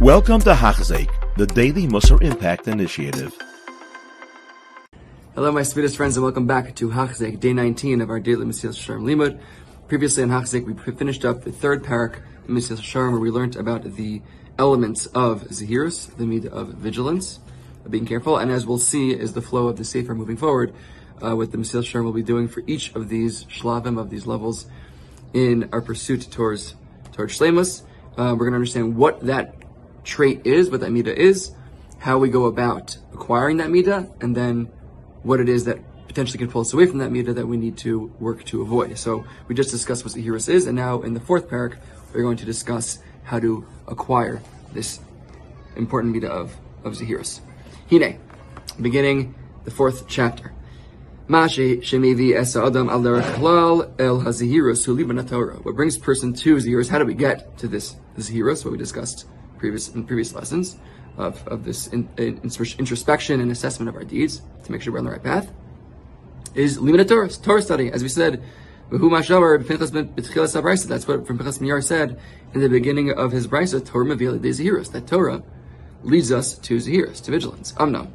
Welcome to Hachzik, the Daily Musar Impact Initiative. Hello, my sweetest friends, and welcome back to Hachzik, day 19 of our daily Mesilas Yesharim Limud. Previously in Hachzik, we finished up the third parak in Mesilas Yesharim, where we learned about the elements of Zahirus, the need of vigilance, of being careful, and as we'll see, is the flow of the Sefer moving forward, uh, what the Mesilas Yesharim will be doing for each of these shlavim, of these levels, in our pursuit towards, towards Shlemus. Uh, we're going to understand what that trait is, what that midah is, how we go about acquiring that midah, and then what it is that potentially can pull us away from that midah that we need to work to avoid. So we just discussed what Zahiris is, and now in the fourth parak, we're going to discuss how to acquire this important midah of, of Zahiris. Hine, beginning the fourth chapter. What brings person to Zahirus? How do we get to this Zahirus, what we discussed previous in previous lessons of, of this in, in, introspection and assessment of our deeds to make sure we're on the right path is limit Torah, Torah study, as we said. That's what from Pinchas ben Yair said in the beginning of his brisa, Torah Mavili de Zahiros, that Torah leads us to Zahiros, to vigilance. Amna.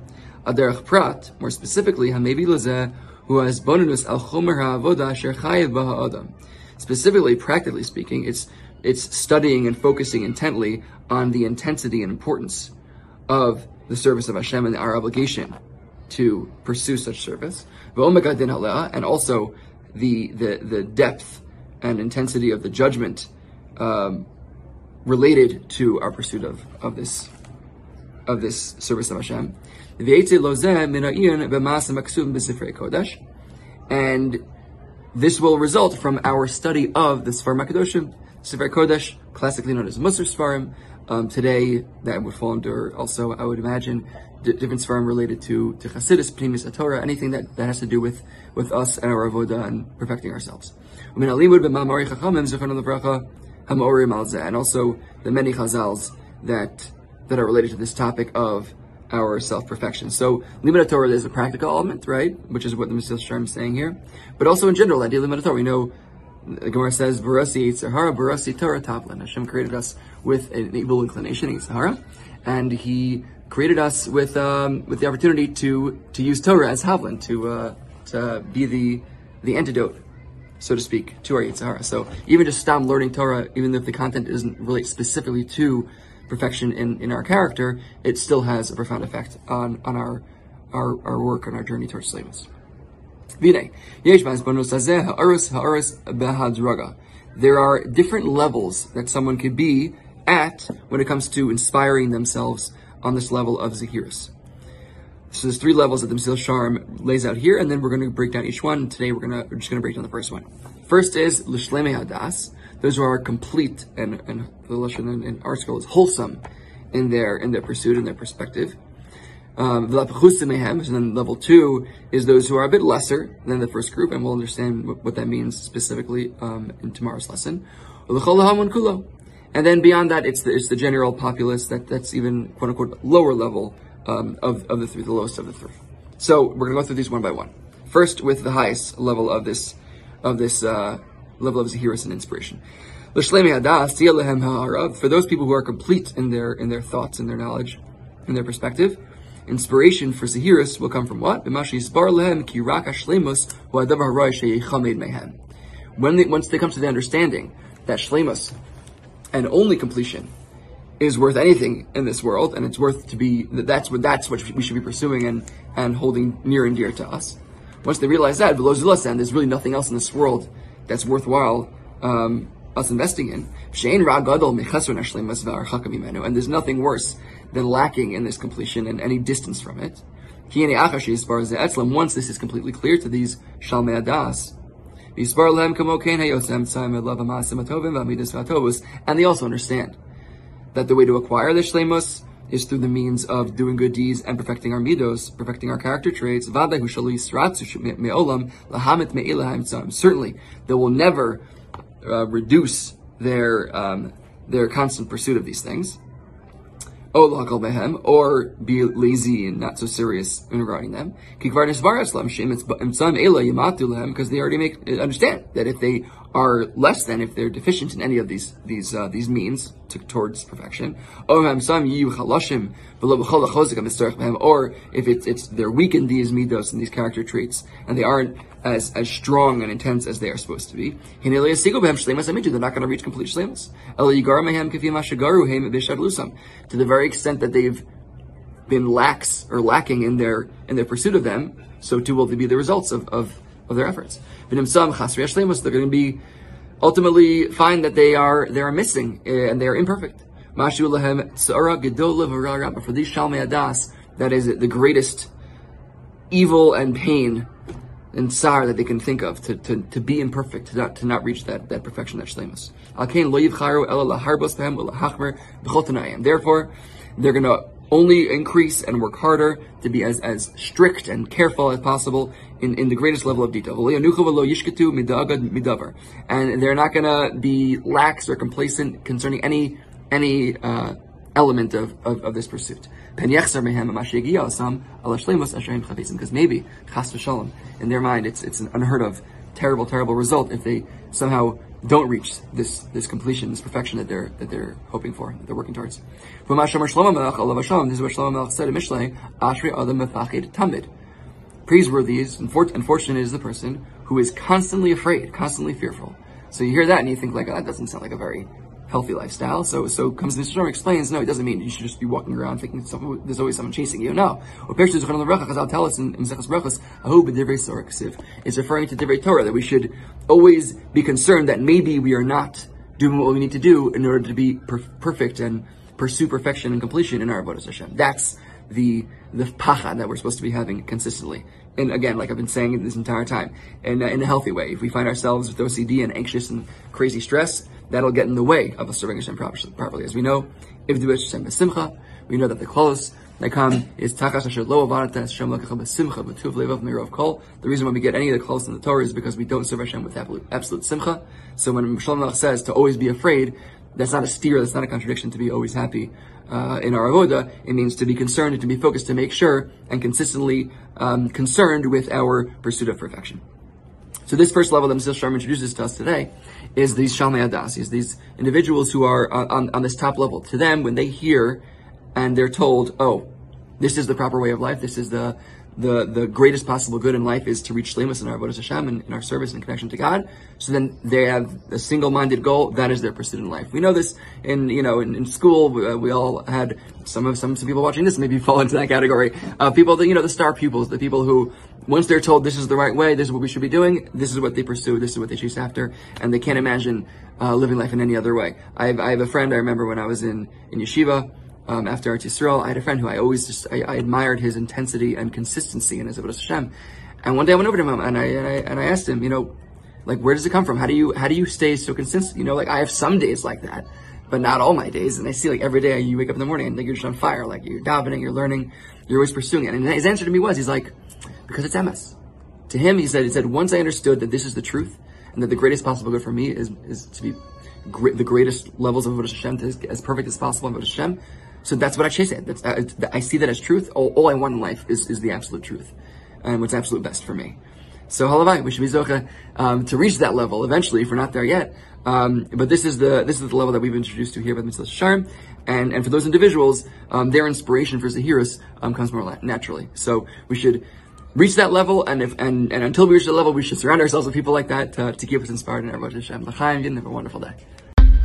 Aderech Prat, more specifically, Hamevi Lazeh, hisbonenus al chomer ha'avoda asher chayev. Specifically, practically speaking, it's it's studying and focusing intently on the intensity and importance of the service of Hashem and our obligation to pursue such service. And also the, the, the depth and intensity of the judgment um, related to our pursuit of, of this of this service of Hashem. And this will result from our study of the Sfar Makadoshim, Sefer Kodesh, classically known as Musar Sfarim. Um, today, that would fall under also, I would imagine, d- different Sfarim related to, to Chassidus, Pnimis, Torah, anything that, that has to do with, with us and our Avodah and perfecting ourselves. And also the many Chazals that, that are related to this topic of our self-perfection. So, Limud Torah is a practical element, right? Which is what the Mesilas Yesharim is saying here. But also in general, idea Limud Torah, we know the Gemara says, "Barasi Yitzhara, Barasi Torah Tavlin." Hashem created us with an evil inclination, Yitzhara, and He created us with um, with the opportunity to to use Torah as Tavlin to uh, to be the the antidote, so to speak, to our Yitzhara. So even just stop learning Torah, even if the content isn't relate specifically to perfection in, in our character, it still has a profound effect on on our our, our work on our journey towards Shlemus. There are different levels that someone could be at when it comes to inspiring themselves on this level of Zahiris. So there's three levels that the Mesilas Yesharim lays out here, and then we're going to break down each one. Today we're gonna we're just going to break down the first one. First is Lishleme Hadas. Those who are complete and and the lashon in, in our school is wholesome in their in their pursuit and their perspective. Um, and then level two is those who are a bit lesser than the first group, and we'll understand what, what that means specifically um, in tomorrow's lesson. And then beyond that, it's the, it's the general populace that, that's even quote unquote lower level um, of, of the three, the lowest of the three. So we're going to go through these one by one. First, with the highest level of this of this uh, level of zahiris and inspiration. For those people who are complete in their in their thoughts and their knowledge, in their perspective, inspiration for Zahiris will come from what? When they, once they come to the understanding that Shlemus and only completion is worth anything in this world, and it's worth to be that that's what that's what we should be pursuing and and holding near and dear to us. Once they realize that, below and there's really nothing else in this world that's worthwhile um, us investing in. And there's nothing worse than lacking in this completion and any distance from it. Once this is completely clear to these Shalmei Adas, and they also understand that the way to acquire the Shlemus is through the means of doing good deeds and perfecting our midos, perfecting our character traits. Certainly, they will never uh, reduce their um, their constant pursuit of these things or be lazy and not so serious in regarding them. Because they already make understand that if they are less than if they're deficient in any of these these uh, these means to, towards perfection. Or if it's it's they're weak in these midos and these character traits, and they aren't as as strong and intense as they are supposed to be. They're not going to reach complete shlemus. To the very extent that they've been lax or lacking in their in their pursuit of them, so too will they be the results of, of, of their efforts. They're going to be ultimately find that they are they are missing eh, and they are imperfect. But for these Shalmei Adas, that is the greatest evil and pain and sorrow that they can think of to, to, to be imperfect, to not, to not reach that, that perfection, that shlemus. Therefore, they're going to only increase and work harder to be as, as strict and careful as possible in, in the greatest level of detail. And they're not going to be lax or complacent concerning any any uh, element of, of, of, this pursuit. Because maybe, in their mind, it's, it's an unheard of, terrible, terrible result if they somehow don't reach this this completion, this perfection that they're that they're hoping for, that they're working towards. This is what Shlomo Melech said in Mishlei, Ashri Adam Mefachid Tamid. Praiseworthy is, unfortunate is the person who is constantly afraid, constantly fearful. So you hear that and you think like, oh, that doesn't sound like a very healthy lifestyle. So so comes the Shalom explains, no, it doesn't mean you should just be walking around thinking there's always someone chasing you. No. Or Peshtu Zechon Chazal tell us in Mesechus Brachos, it's referring to Divrei Torah that we should always be concerned that maybe we are not doing what we need to do in order to be per- perfect and pursue perfection and completion in our Avodah Hashem. That's the the pachad that we're supposed to be having consistently. And again, like I've been saying this entire time, in, uh, in a healthy way. If we find ourselves with OCD and anxious and crazy stress, that'll get in the way of us serving Hashem properly. As we know, if the Hashem besimcha, we know that the close that come is takas asher lo avarata Hashem lakacha besimcha b'tuv levav mirov kol. The reason why we get any of the close in the Torah is because we don't serve Hashem with absolute simcha. So when Shlomo says to always be afraid, that's not a steer, that's not a contradiction to be always happy uh, in our avoda. It means to be concerned and to be focused, to make sure and consistently um, concerned with our pursuit of perfection. So this first level that Mesilas Yesharim introduces to us today is these Shalmei Adas, is these individuals who are on, on this top level. To them, when they hear and they're told, oh, this is the proper way of life, this is the the, the greatest possible good in life is to reach Shlemus in our Avodah Hashem and in our service and connection to God. So then they have a single-minded goal. That is their pursuit in life. We know this in, you know, in, in school. We, uh, we, all had some of some, some people watching this maybe fall into that category. Uh, people that, you know, the star pupils, the people who, once they're told this is the right way, this is what we should be doing, this is what they pursue, this is what they chase after, and they can't imagine uh, living life in any other way. I have, I have a friend I remember when I was in, in yeshiva, um, after Eretz Yisrael, I had a friend who I always just, I, I admired his intensity and consistency in his Avodah Hashem. And one day I went over to him and I, and I, and I asked him, you know, like, where does it come from? How do you, how do you stay so consistent? You know, like I have some days like that, but not all my days. And I see like every day you wake up in the morning and think you're just on fire. Like you're davening, you're learning, you're always pursuing it. And his answer to me was, he's like, because it's emes. To him, he said, he said, once I understood that this is the truth and that the greatest possible good for me is, is to be gr- the greatest levels of Avodah Hashem, to, as perfect as possible in Avodah Hashem, so that's what I chase at. That's, uh, I see that as truth. All, all, I want in life is, is the absolute truth, and what's absolute best for me. So halavai, we should be zocha um, to reach that level eventually. If we're not there yet, um, but this is the this is the level that we've introduced to here by the Mesilas Yesharim, and and for those individuals, um, their inspiration for Zahiris um, comes more naturally. So we should reach that level, and if and, and until we reach that level, we should surround ourselves with people like that to, to keep us inspired in our Rosh Hashem. L'chaim, have a wonderful day.